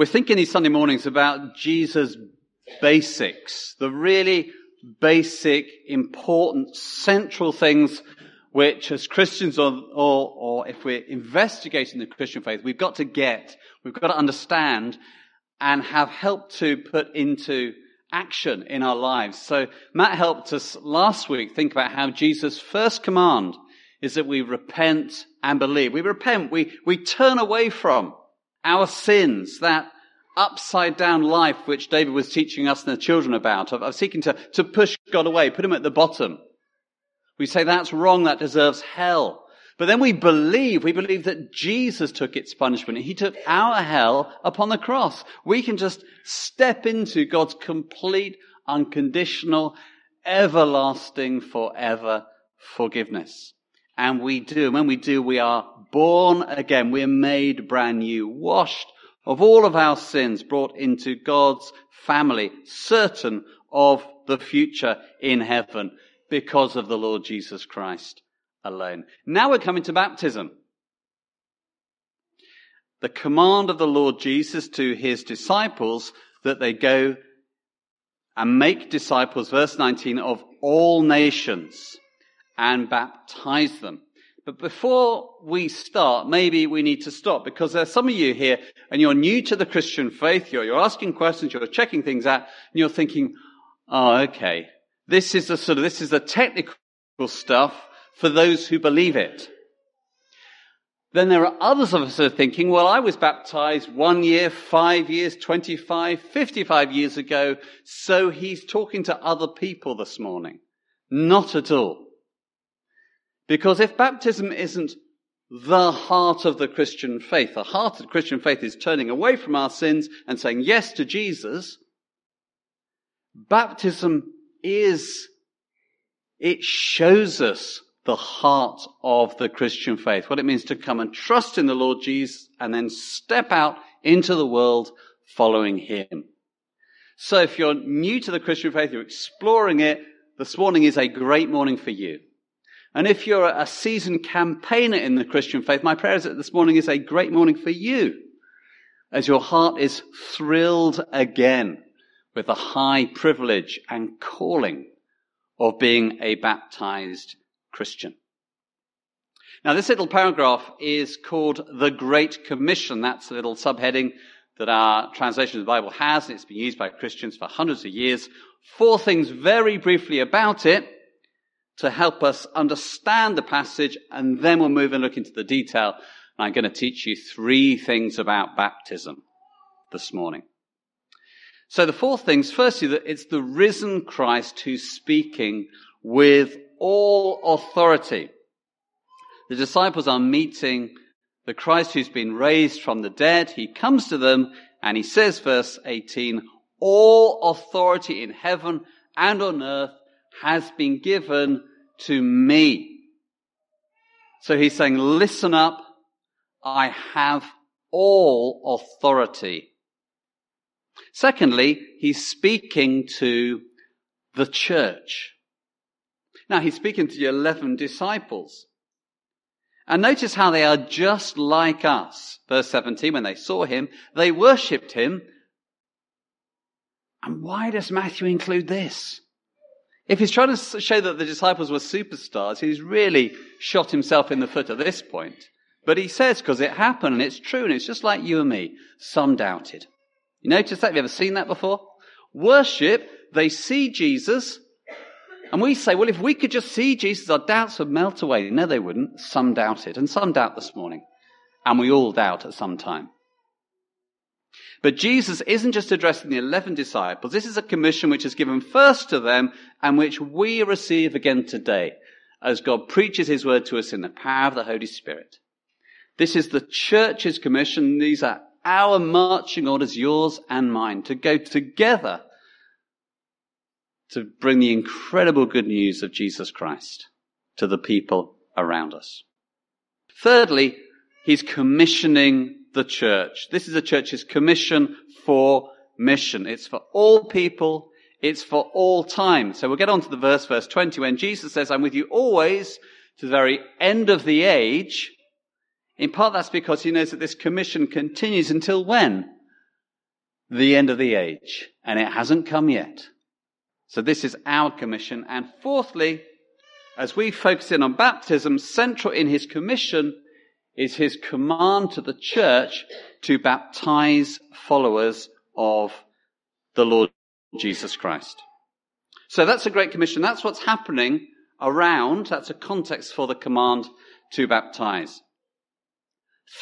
We're thinking these Sunday mornings about Jesus' basics, the really basic, important, central things which as Christians or, or, or if we're investigating the Christian faith, we've got to get, we've got to understand and have helped to put into action in our lives. So Matt helped us last week think about how Jesus' first command is that we repent and believe. We repent, we, we turn away from our sins, that upside down life which David was teaching us and the children about, of, of seeking to, to push God away, put him at the bottom. We say that's wrong, that deserves hell. But then we believe, we believe that Jesus took its punishment. He took our hell upon the cross. We can just step into God's complete, unconditional, everlasting, forever forgiveness. And we do. And when we do, we are born again. We're made brand new, washed of all of our sins, brought into God's family, certain of the future in heaven because of the Lord Jesus Christ alone. Now we're coming to baptism. The command of the Lord Jesus to his disciples that they go and make disciples, verse 19, of all nations and baptize them. But before we start, maybe we need to stop because there's some of you here and you're new to the Christian faith. You're, you're asking questions. You're checking things out and you're thinking, oh, okay. This is the sort of, this is the technical stuff for those who believe it. Then there are others of us who are thinking, well, I was baptized one year, five years, 25, 55 years ago, so he's talking to other people this morning. Not at all. Because if baptism isn't the heart of the Christian faith, the heart of the Christian faith is turning away from our sins and saying yes to Jesus, baptism is, it shows us the heart of the Christian faith, what it means to come and trust in the Lord Jesus and then step out into the world following Him. So if you're new to the Christian faith, you're exploring it, this morning is a great morning for you. And if you're a seasoned campaigner in the Christian faith, my prayer is that this morning is a great morning for you as your heart is thrilled again with the high privilege and calling of being a baptized Christian. Now, this little paragraph is called the Great Commission. That's the little subheading that our translation of the Bible has. and It's been used by Christians for hundreds of years. Four things very briefly about it to help us understand the passage, and then we'll move and look into the detail. And I'm going to teach you three things about baptism this morning. So the four things, firstly, that it's the risen Christ who's speaking with all authority. The disciples are meeting the Christ who's been raised from the dead. He comes to them and he says, verse 18, all authority in heaven and on earth has been given to me. So he's saying, listen up. I have all authority. Secondly, he's speaking to the church. Now he's speaking to the 11 disciples. And notice how they are just like us. Verse 17, when they saw him, they worshipped him. And why does Matthew include this? If he's trying to show that the disciples were superstars, he's really shot himself in the foot at this point. But he says, because it happened and it's true and it's just like you and me, some doubted. You notice that? Have you ever seen that before? Worship, they see Jesus, and we say, well, if we could just see Jesus, our doubts would melt away. No, they wouldn't. Some doubted, and some doubt this morning. And we all doubt at some time. But Jesus isn't just addressing the 11 disciples. This is a commission which is given first to them and which we receive again today as God preaches his word to us in the power of the Holy Spirit. This is the church's commission. These are our marching orders, yours and mine, to go together to bring the incredible good news of Jesus Christ to the people around us. Thirdly, he's commissioning the church. This is the church's commission for mission. It's for all people. It's for all time. So we'll get on to the verse, verse 20, when Jesus says, I'm with you always to the very end of the age. In part that's because he knows that this commission continues until when? the end of the age, and it hasn't come yet. So this is our commission. And fourthly, as we focus in on baptism, central in his commission is his command to the church to baptize followers of the Lord Jesus Christ. So that's a great commission. That's what's happening around. That's a context for the command to baptize.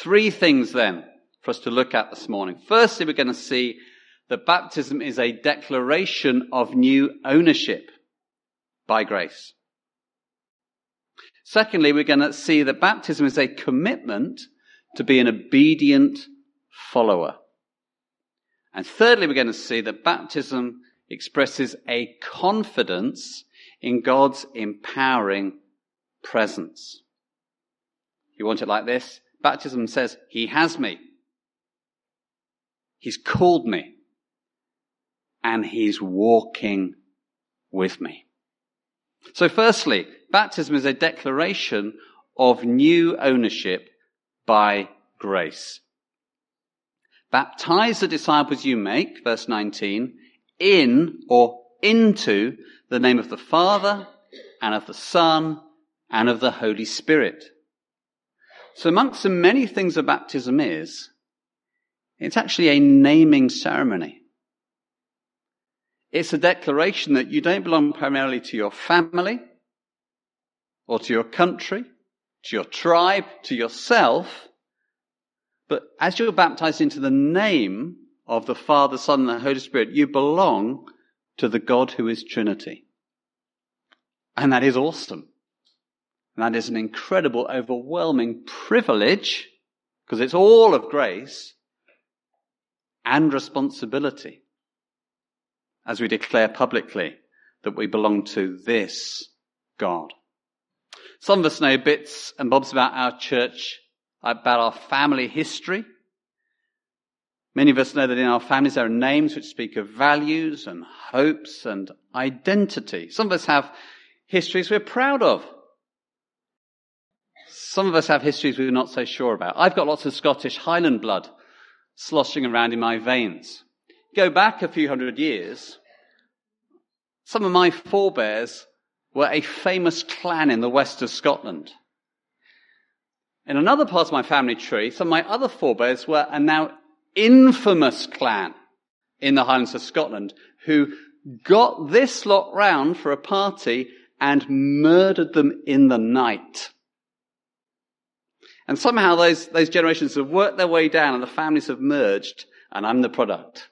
Three things then for us to look at this morning. Firstly, we're going to see that baptism is a declaration of new ownership by grace. Secondly, we're going to see that baptism is a commitment to be an obedient follower. And thirdly, we're going to see that baptism expresses a confidence in God's empowering presence. You want it like this? Baptism says, He has me. He's called me. And He's walking with me. So firstly, baptism is a declaration of new ownership by grace. Baptize the disciples you make, verse 19, in or into the name of the Father and of the Son and of the Holy Spirit. So amongst the many things a baptism is, it's actually a naming ceremony. It's a declaration that you don't belong primarily to your family or to your country, to your tribe, to yourself, but as you're baptized into the name of the Father, Son, and the Holy Spirit, you belong to the God who is Trinity. And that is awesome. And that is an incredible, overwhelming privilege, because it's all of grace and responsibility as we declare publicly that we belong to this God. Some of us know bits and bobs about our church about our family history. Many of us know that in our families there are names which speak of values and hopes and identity. Some of us have histories we're proud of. Some of us have histories we're not so sure about. I've got lots of Scottish Highland blood sloshing around in my veins. Go back a few hundred years, some of my forebears were a famous clan in the west of Scotland. In another part of my family tree, some of my other forebears were a now infamous clan in the Highlands of Scotland who got this lot round for a party and murdered them in the night. And somehow those, those generations have worked their way down and the families have merged and I'm the product.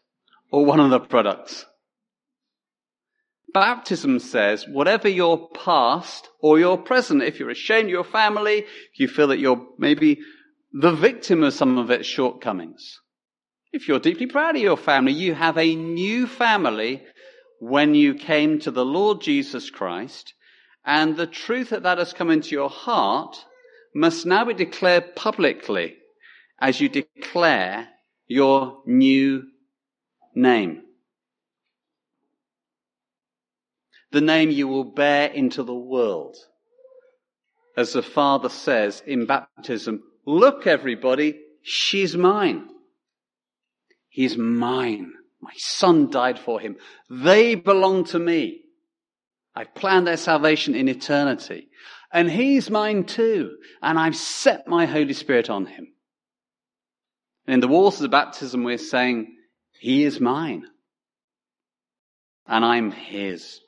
Or one of the products. Baptism says, whatever your past or your present, if you're ashamed of your family, if you feel that you're maybe the victim of some of its shortcomings, if you're deeply proud of your family, you have a new family when you came to the Lord Jesus Christ, and the truth that that has come into your heart must now be declared publicly as you declare your new name. the name you will bear into the world. As the Father says in baptism, look everybody, she's mine. He's mine. My son died for him. They belong to me. I've planned their salvation in eternity. And he's mine too. And I've set my Holy Spirit on him. And in the waters of baptism, we're saying, he is mine. And I'm his.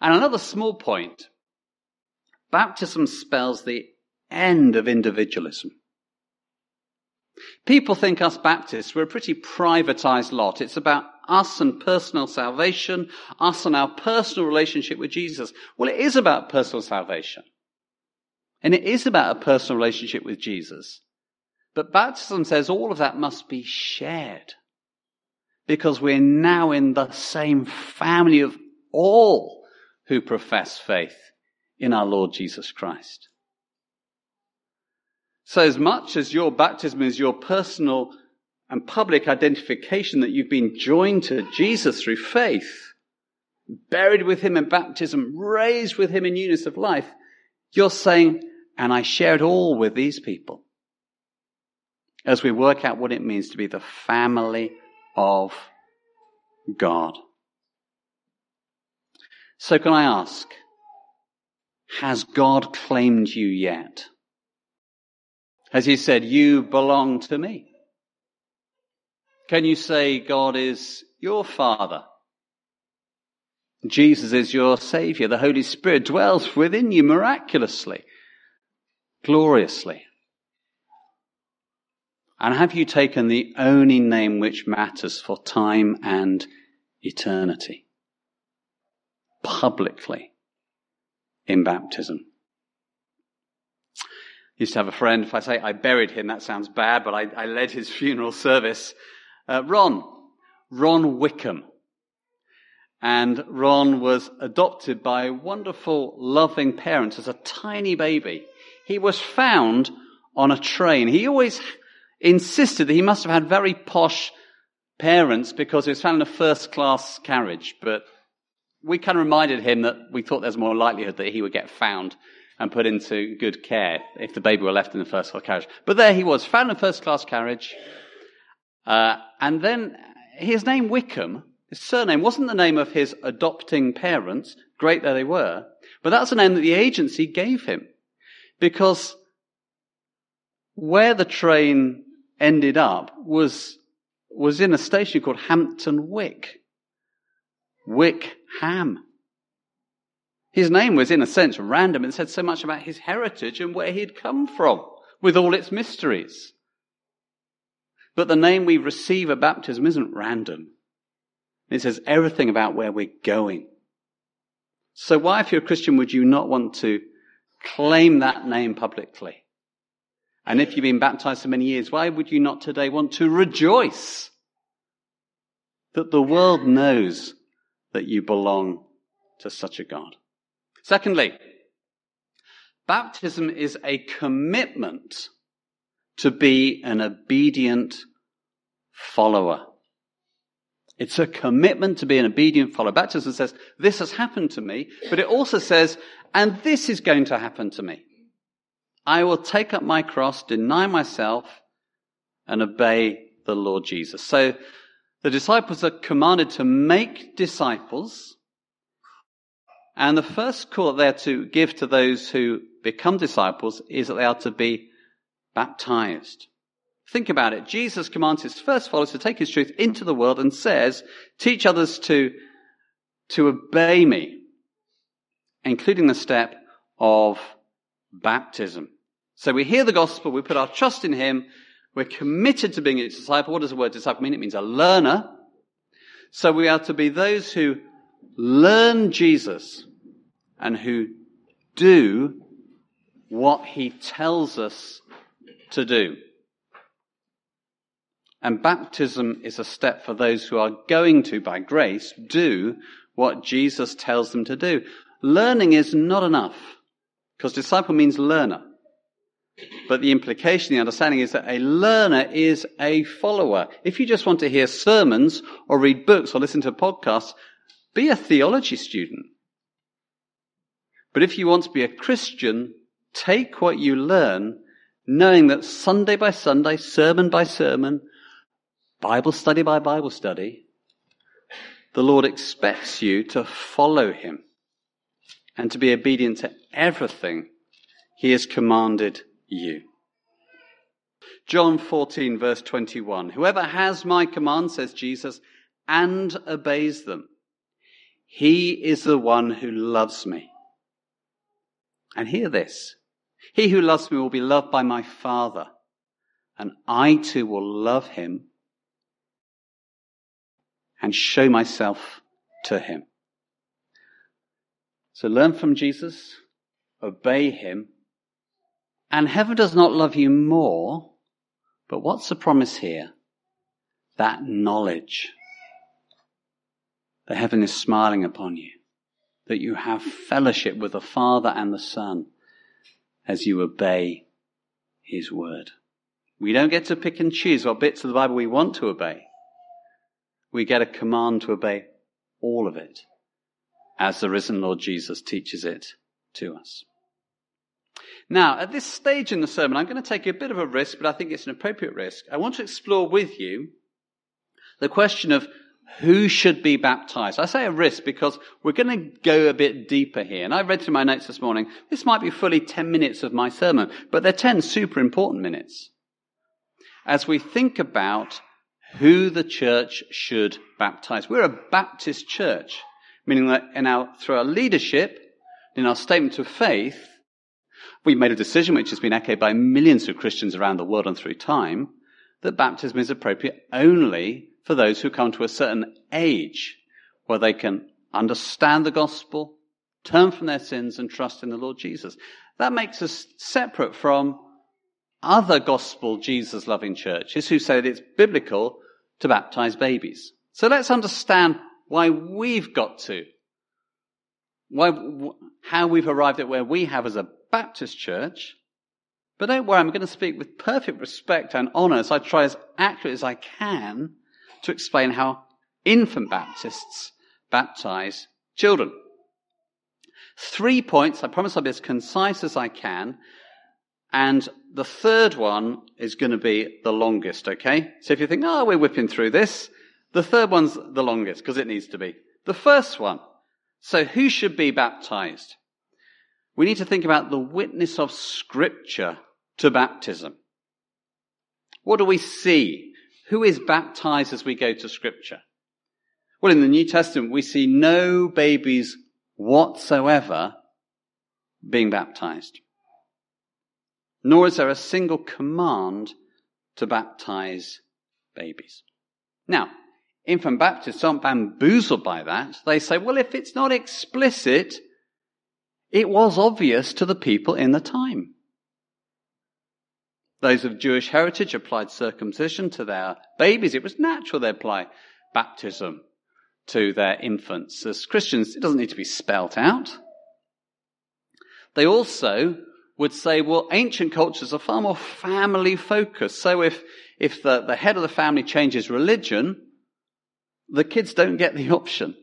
And another small point. Baptism spells the end of individualism. People think us Baptists, we're a pretty privatized lot. It's about us and personal salvation, us and our personal relationship with Jesus. Well, it is about personal salvation. And it is about a personal relationship with Jesus. But baptism says all of that must be shared. Because we're now in the same family of all who profess faith in our Lord Jesus Christ. So as much as your baptism is your personal and public identification that you've been joined to Jesus through faith, buried with him in baptism, raised with him in newness of life, you're saying, and I share it all with these people. As we work out what it means to be the family of God. So can I ask, has God claimed you yet? Has he said, you belong to me? Can you say God is your father? Jesus is your savior. The Holy Spirit dwells within you miraculously, gloriously. And have you taken the only name which matters for time and eternity? Publicly in baptism. Used to have a friend, if I say I buried him, that sounds bad, but I, I led his funeral service. Uh, Ron, Ron Wickham. And Ron was adopted by wonderful, loving parents as a tiny baby. He was found on a train. He always insisted that he must have had very posh parents because he was found in a first class carriage. But we kind of reminded him that we thought there's more likelihood that he would get found and put into good care if the baby were left in the first class carriage. But there he was, found in a first class carriage. Uh, and then his name Wickham his surname wasn't the name of his adopting parents, great though they were, but that's the name that the agency gave him. Because where the train ended up was, was in a station called Hampton Wick. Wickham. His name was in a sense random and said so much about his heritage and where he'd come from with all its mysteries. But the name we receive at baptism isn't random. It says everything about where we're going. So why, if you're a Christian, would you not want to claim that name publicly? And if you've been baptized for many years, why would you not today want to rejoice that the world knows that you belong to such a God? Secondly, baptism is a commitment to be an obedient follower. It's a commitment to be an obedient follower. Baptism says, this has happened to me, but it also says, and this is going to happen to me. I will take up my cross, deny myself, and obey the Lord Jesus. So the disciples are commanded to make disciples. And the first call that they're to give to those who become disciples is that they are to be baptized. Think about it. Jesus commands his first followers to take his truth into the world and says, teach others to, to obey me, including the step of baptism. So we hear the gospel, we put our trust in him, we're committed to being a disciple. What does the word disciple mean? It means a learner. So we are to be those who learn Jesus and who do what he tells us to do. And baptism is a step for those who are going to, by grace, do what Jesus tells them to do. Learning is not enough, because disciple means learner. But the implication, the understanding is that a learner is a follower. If you just want to hear sermons or read books or listen to podcasts, be a theology student. But if you want to be a Christian, take what you learn, knowing that Sunday by Sunday, sermon by sermon, Bible study by Bible study, the Lord expects you to follow him and to be obedient to everything he has commanded you. John 14 verse 21. Whoever has my command, says Jesus, and obeys them, he is the one who loves me. And hear this. He who loves me will be loved by my Father, and I too will love him and show myself to him. So learn from Jesus, obey him, and heaven does not love you more, but what's the promise here? That knowledge. That heaven is smiling upon you. That you have fellowship with the Father and the Son as you obey His word. We don't get to pick and choose what bits of the Bible we want to obey we get a command to obey all of it as the risen Lord Jesus teaches it to us. Now, at this stage in the sermon, I'm going to take a bit of a risk, but I think it's an appropriate risk. I want to explore with you the question of who should be baptized. I say a risk because we're going to go a bit deeper here. And I read through my notes this morning. This might be fully 10 minutes of my sermon, but they're 10 super important minutes. As we think about who the church should baptize. We're a Baptist church, meaning that in our, through our leadership, in our statement of faith, we've made a decision which has been echoed by millions of Christians around the world and through time, that baptism is appropriate only for those who come to a certain age where they can understand the gospel, turn from their sins and trust in the Lord Jesus. That makes us separate from other gospel Jesus loving churches who say that it's biblical to baptize babies. So let's understand why we've got to, why, how we've arrived at where we have as a Baptist church. But don't worry, I'm going to speak with perfect respect and honor as I try as accurately as I can to explain how infant Baptists baptize children. Three points. I promise I'll be as concise as I can. And the third one is going to be the longest, okay? So if you think, oh, we're whipping through this, the third one's the longest because it needs to be. The first one. So who should be baptized? We need to think about the witness of scripture to baptism. What do we see? Who is baptized as we go to scripture? Well, in the New Testament, we see no babies whatsoever being baptized nor is there a single command to baptize babies. Now, infant Baptists aren't bamboozled by that. They say, well, if it's not explicit, it was obvious to the people in the time. Those of Jewish heritage applied circumcision to their babies. It was natural they apply baptism to their infants. As Christians, it doesn't need to be spelt out. They also would say, well, ancient cultures are far more family focused. So if, if the, the head of the family changes religion, the kids don't get the option.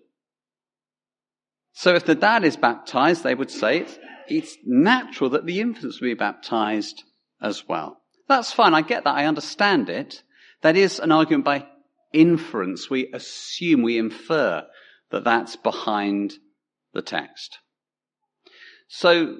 So if the dad is baptized, they would say it's, it's natural that the infants will be baptized as well. That's fine. I get that. I understand it. That is an argument by inference. We assume, we infer that that's behind the text. So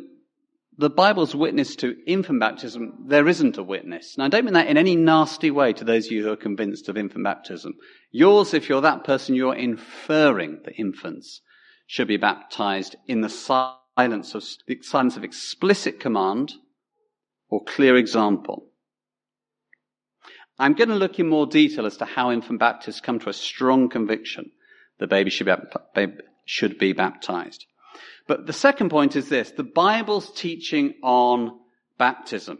the Bible's witness to infant baptism, there isn't a witness. Now, I don't mean that in any nasty way to those of you who are convinced of infant baptism. Yours, if you're that person, you're inferring that infants should be baptized in the silence of, the silence of explicit command or clear example. I'm going to look in more detail as to how infant Baptists come to a strong conviction that baby should be, should be baptized. But the second point is this the Bible's teaching on baptism.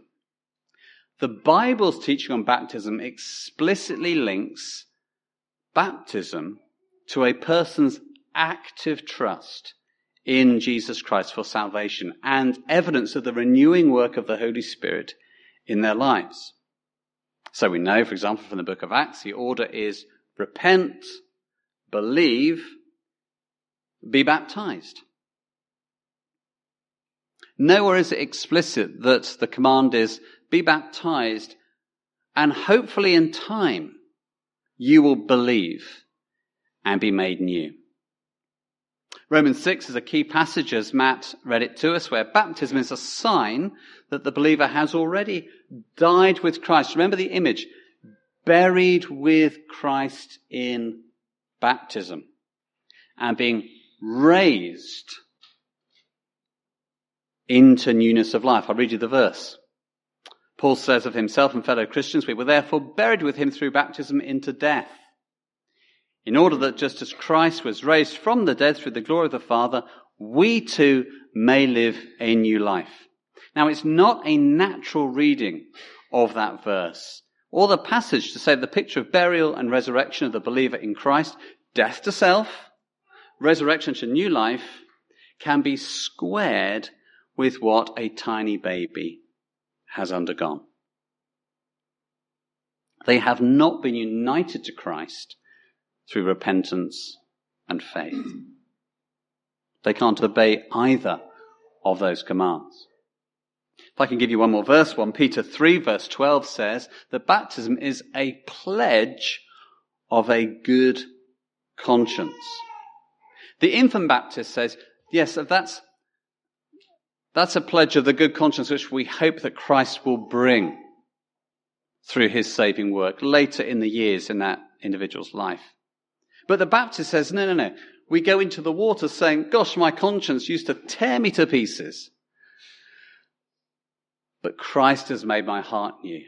The Bible's teaching on baptism explicitly links baptism to a person's active trust in Jesus Christ for salvation and evidence of the renewing work of the Holy Spirit in their lives. So we know, for example, from the book of Acts, the order is repent, believe, be baptized. Nowhere is it explicit that the command is be baptized and hopefully in time you will believe and be made new. Romans 6 is a key passage as Matt read it to us where baptism is a sign that the believer has already died with Christ. Remember the image. Buried with Christ in baptism and being raised into newness of life. I'll read you the verse. Paul says of himself and fellow Christians, we were therefore buried with him through baptism into death, in order that just as Christ was raised from the dead through the glory of the Father, we too may live a new life. Now it's not a natural reading of that verse or the passage to say the picture of burial and resurrection of the believer in Christ, death to self, resurrection to new life, can be squared with what a tiny baby has undergone. They have not been united to Christ through repentance and faith. They can't obey either of those commands. If I can give you one more verse, 1 Peter 3 verse 12 says that baptism is a pledge of a good conscience. The infant Baptist says, yes, that's, that's a pledge of the good conscience which we hope that Christ will bring through his saving work later in the years in that individual's life. But the Baptist says, no, no, no. We go into the water saying, gosh, my conscience used to tear me to pieces. But Christ has made my heart new.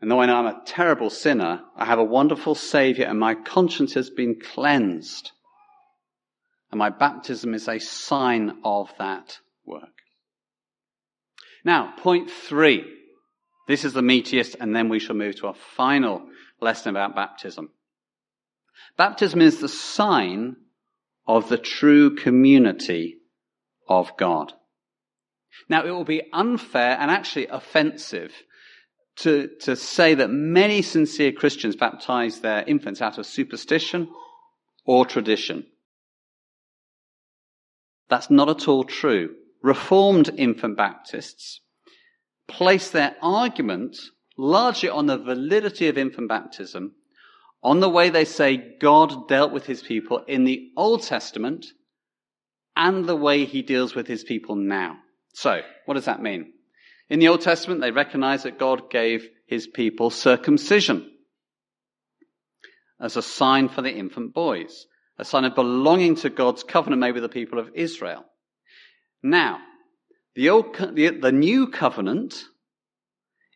And though I know I'm a terrible sinner, I have a wonderful Savior and my conscience has been cleansed. And my baptism is a sign of that work. Now, point three. This is the meatiest, and then we shall move to our final lesson about baptism. Baptism is the sign of the true community of God. Now, it will be unfair and actually offensive to, to say that many sincere Christians baptize their infants out of superstition or tradition. That's not at all true. Reformed infant Baptists place their argument largely on the validity of infant baptism, on the way they say God dealt with his people in the Old Testament, and the way he deals with his people now. So, what does that mean? In the Old Testament, they recognize that God gave his people circumcision as a sign for the infant boys, a sign of belonging to God's covenant made with the people of Israel. Now, the, old, the, the new covenant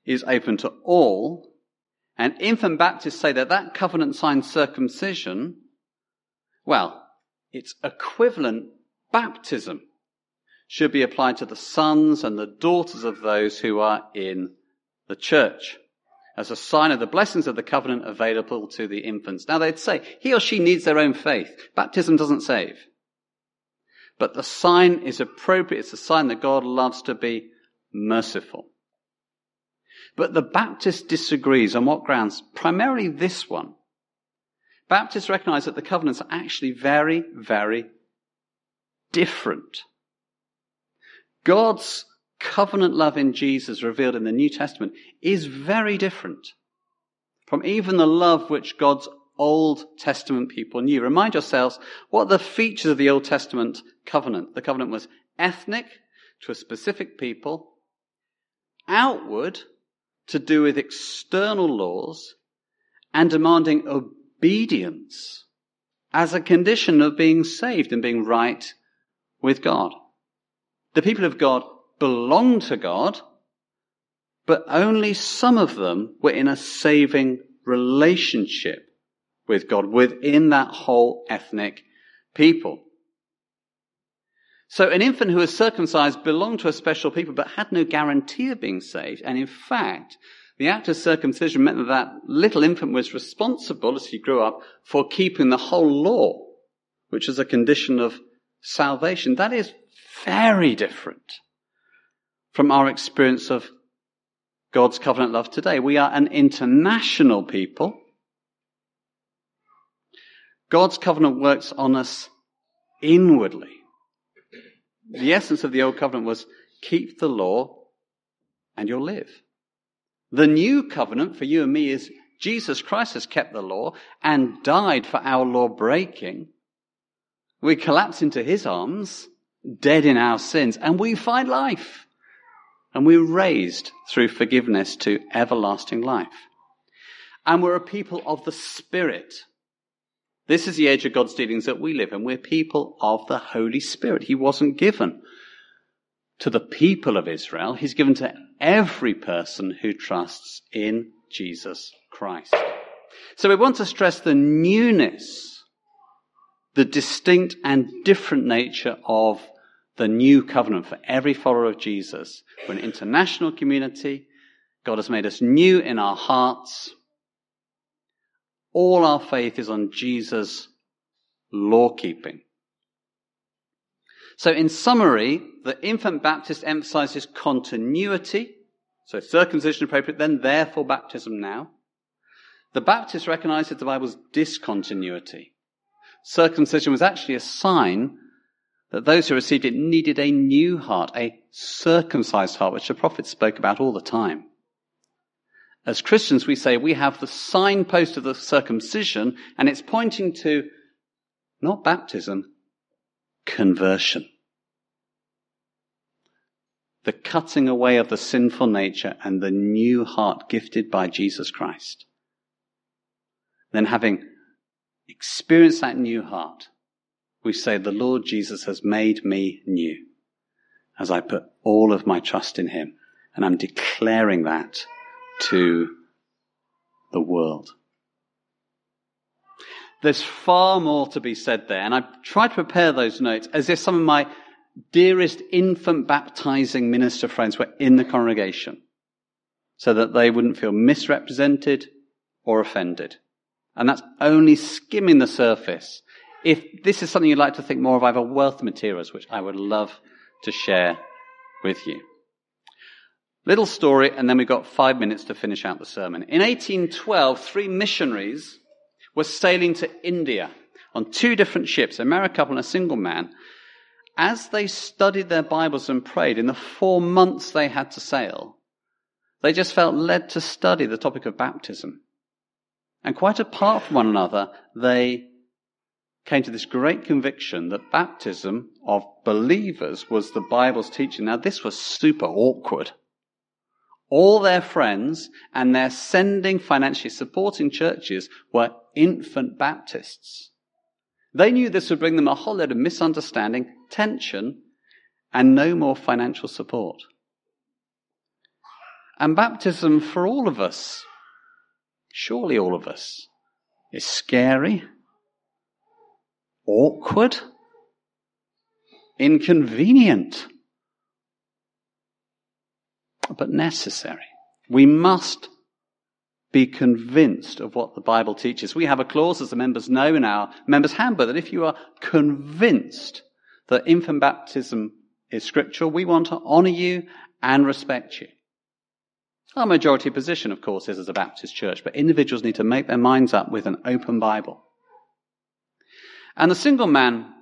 is open to all, and infant Baptists say that that covenant sign circumcision, well, it's equivalent baptism should be applied to the sons and the daughters of those who are in the church as a sign of the blessings of the covenant available to the infants. Now they'd say he or she needs their own faith. Baptism doesn't save. But the sign is appropriate. It's a sign that God loves to be merciful. But the Baptist disagrees on what grounds? Primarily this one. Baptists recognize that the covenants are actually very, very different. God's covenant love in Jesus revealed in the New Testament is very different from even the love which God's Old Testament people knew. Remind yourselves what the features of the Old Testament covenant. The covenant was ethnic to a specific people, outward to do with external laws, and demanding obedience as a condition of being saved and being right with God. The people of God belonged to God, but only some of them were in a saving relationship with God within that whole ethnic people. So an infant who was circumcised belonged to a special people but had no guarantee of being saved. And in fact, the act of circumcision meant that that little infant was responsible as he grew up for keeping the whole law, which is a condition of salvation. That is very different from our experience of God's covenant love today. We are an international people. God's covenant works on us inwardly. The essence of the old covenant was keep the law and you'll live. The new covenant for you and me is Jesus Christ has kept the law and died for our law breaking. We collapse into his arms, dead in our sins, and we find life. And we're raised through forgiveness to everlasting life. And we're a people of the Spirit. This is the age of God's dealings that we live in. We're people of the Holy Spirit. He wasn't given to the people of Israel. He's given to every person who trusts in Jesus Christ. So we want to stress the newness, the distinct and different nature of the new covenant for every follower of Jesus. We're an international community. God has made us new in our hearts. All our faith is on Jesus' law keeping. So in summary, the infant Baptist emphasizes continuity. So circumcision appropriate, then therefore baptism now. The Baptist recognizes the Bible's discontinuity. Circumcision was actually a sign that those who received it needed a new heart, a circumcised heart, which the prophets spoke about all the time. As Christians, we say we have the signpost of the circumcision, and it's pointing to not baptism, conversion. The cutting away of the sinful nature and the new heart gifted by Jesus Christ. Then having experienced that new heart, we say, the Lord Jesus has made me new as I put all of my trust in him. And I'm declaring that to the world. There's far more to be said there, and I've tried to prepare those notes as if some of my dearest infant baptizing minister friends were in the congregation so that they wouldn't feel misrepresented or offended. And that's only skimming the surface. If this is something you'd like to think more of, I have a wealth of materials which I would love to share with you. Little story, and then we've got five minutes to finish out the sermon. In 1812, three missionaries were sailing to India on two different ships, a married couple and a single man. As they studied their Bibles and prayed in the four months they had to sail, they just felt led to study the topic of baptism. And quite apart from one another, they came to this great conviction that baptism of believers was the Bible's teaching. Now, this was super awkward. All their friends and their sending financially supporting churches were infant Baptists. They knew this would bring them a whole load of misunderstanding, tension, and no more financial support. And baptism for all of us, surely all of us, is scary, awkward, inconvenient but necessary. We must be convinced of what the Bible teaches. We have a clause, as the members know, in our members' handbook that if you are convinced that infant baptism is scriptural, we want to honor you and respect you. Our majority position, of course, is as a Baptist church, but individuals need to make their minds up with an open Bible. And the single man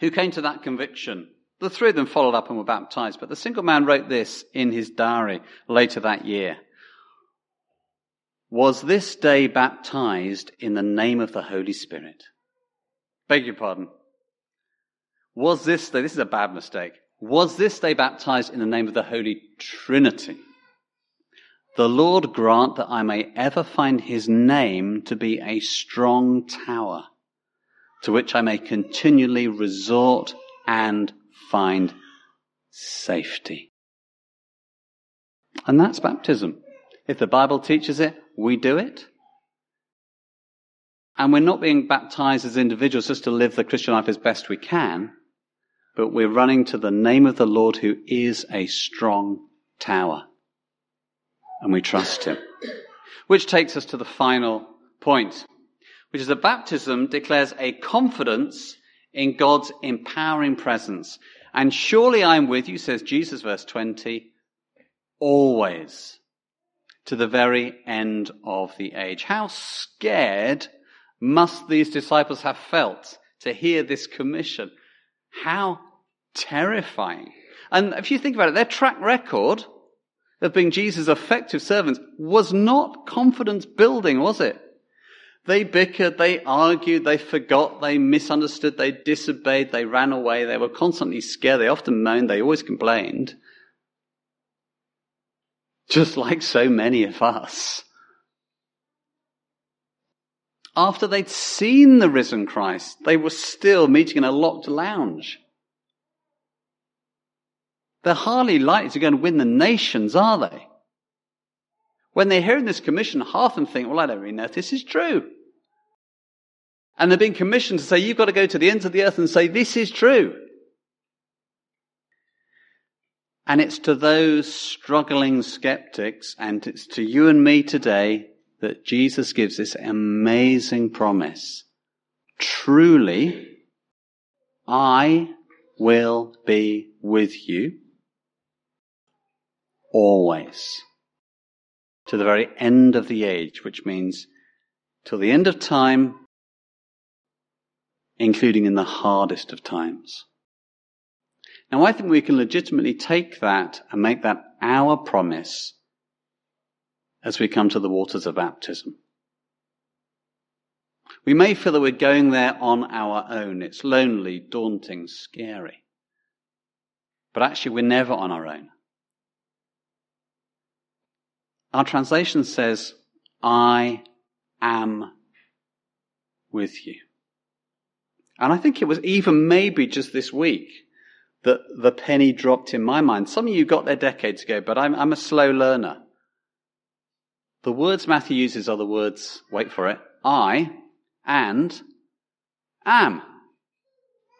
who came to that conviction the three of them followed up and were baptized, but the single man wrote this in his diary later that year. Was this day baptized in the name of the Holy Spirit? Beg your pardon. Was this day, this is a bad mistake. Was this day baptized in the name of the Holy Trinity? The Lord grant that I may ever find his name to be a strong tower to which I may continually resort and find safety. And that's baptism. If the Bible teaches it, we do it. And we're not being baptized as individuals just to live the Christian life as best we can, but we're running to the name of the Lord who is a strong tower. And we trust him. Which takes us to the final point, which is that baptism declares a confidence in God's empowering presence. And surely I'm with you, says Jesus, verse 20, always to the very end of the age. How scared must these disciples have felt to hear this commission? How terrifying. And if you think about it, their track record of being Jesus' effective servants was not confidence building, was it? They bickered, they argued, they forgot, they misunderstood, they disobeyed, they ran away, they were constantly scared, they often moaned, they always complained. Just like so many of us. After they'd seen the risen Christ, they were still meeting in a locked lounge. They're hardly likely to go and win the nations, are they? When they're hearing this commission, half of them think, well, I don't really know if this is true. And they're being commissioned to say, you've got to go to the ends of the earth and say, this is true. And it's to those struggling skeptics, and it's to you and me today that Jesus gives this amazing promise. Truly, I will be with you always to the very end of the age, which means till the end of time, including in the hardest of times. Now I think we can legitimately take that and make that our promise as we come to the waters of baptism. We may feel that we're going there on our own. It's lonely, daunting, scary. But actually, we're never on our own. Our translation says, I am with you. And I think it was even maybe just this week that the penny dropped in my mind. Some of you got there decades ago, but I'm, I'm a slow learner. The words Matthew uses are the words, wait for it, I and am.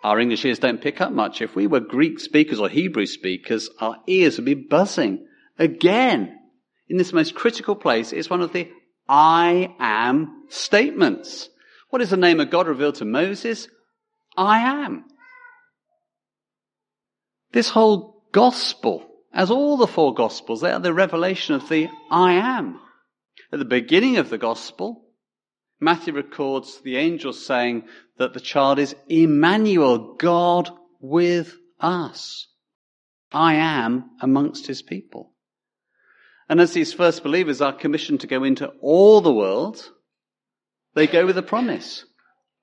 Our English ears don't pick up much. If we were Greek speakers or Hebrew speakers, our ears would be buzzing. Again, in this most critical place, it's one of the I am statements. What is the name of God revealed to Moses? I am. This whole gospel, as all the four gospels, they are the revelation of the I am. At the beginning of the gospel, Matthew records the angel saying that the child is Emmanuel, God with us. I am amongst his people. And as these first believers are commissioned to go into all the world, they go with a promise.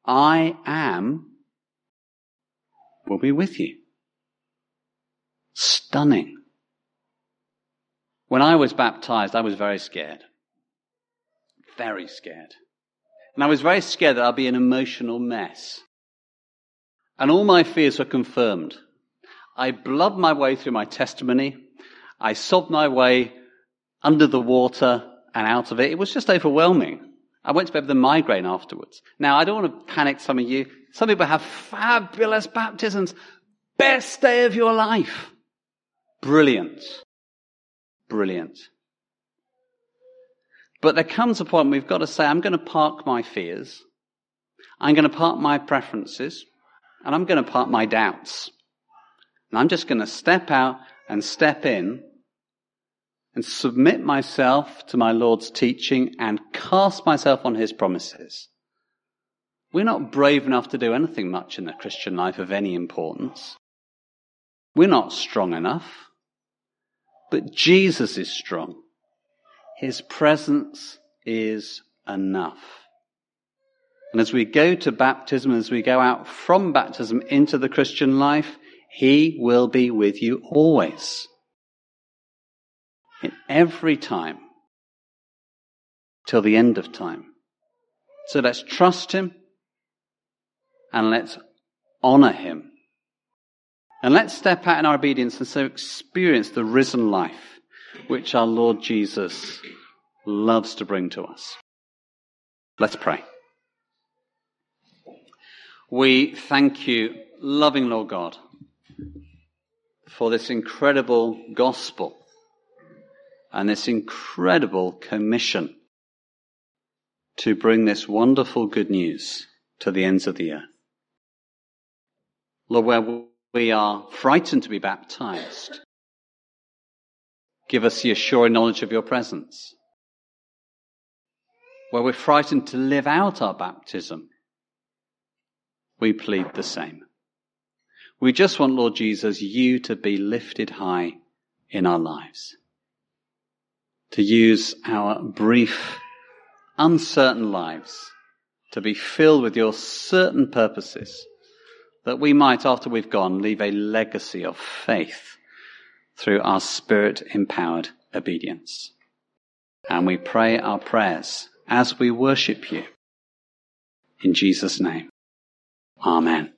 I am will be with you. Stunning. When I was baptized, I was very scared. Very scared. And I was very scared that I'd be an emotional mess. And all my fears were confirmed. I blubbed my way through my testimony. I sobbed my way under the water and out of it. It was just overwhelming. I went to bed with a migraine afterwards. Now, I don't want to panic some of you. Some people have fabulous baptisms. Best day of your life. Brilliant. Brilliant. But there comes a point we've got to say, I'm going to park my fears. I'm going to park my preferences. And I'm going to park my doubts. And I'm just going to step out and step in and submit myself to my Lord's teaching and cast myself on his promises. We're not brave enough to do anything much in the Christian life of any importance. We're not strong enough. But Jesus is strong. His presence is enough. And as we go to baptism, as we go out from baptism into the Christian life, He will be with you always. In every time. Till the end of time. So let's trust Him and let's honor Him. And let's step out in our obedience and so experience the risen life which our Lord Jesus loves to bring to us. Let's pray. We thank you, loving Lord God, for this incredible gospel and this incredible commission to bring this wonderful good news to the ends of the earth. Lord, where we are frightened to be baptized, Give us the assuring knowledge of your presence. Where we're frightened to live out our baptism, we plead the same. We just want, Lord Jesus, you to be lifted high in our lives. To use our brief, uncertain lives to be filled with your certain purposes that we might, after we've gone, leave a legacy of faith through our spirit empowered obedience. And we pray our prayers as we worship you. In Jesus' name. Amen.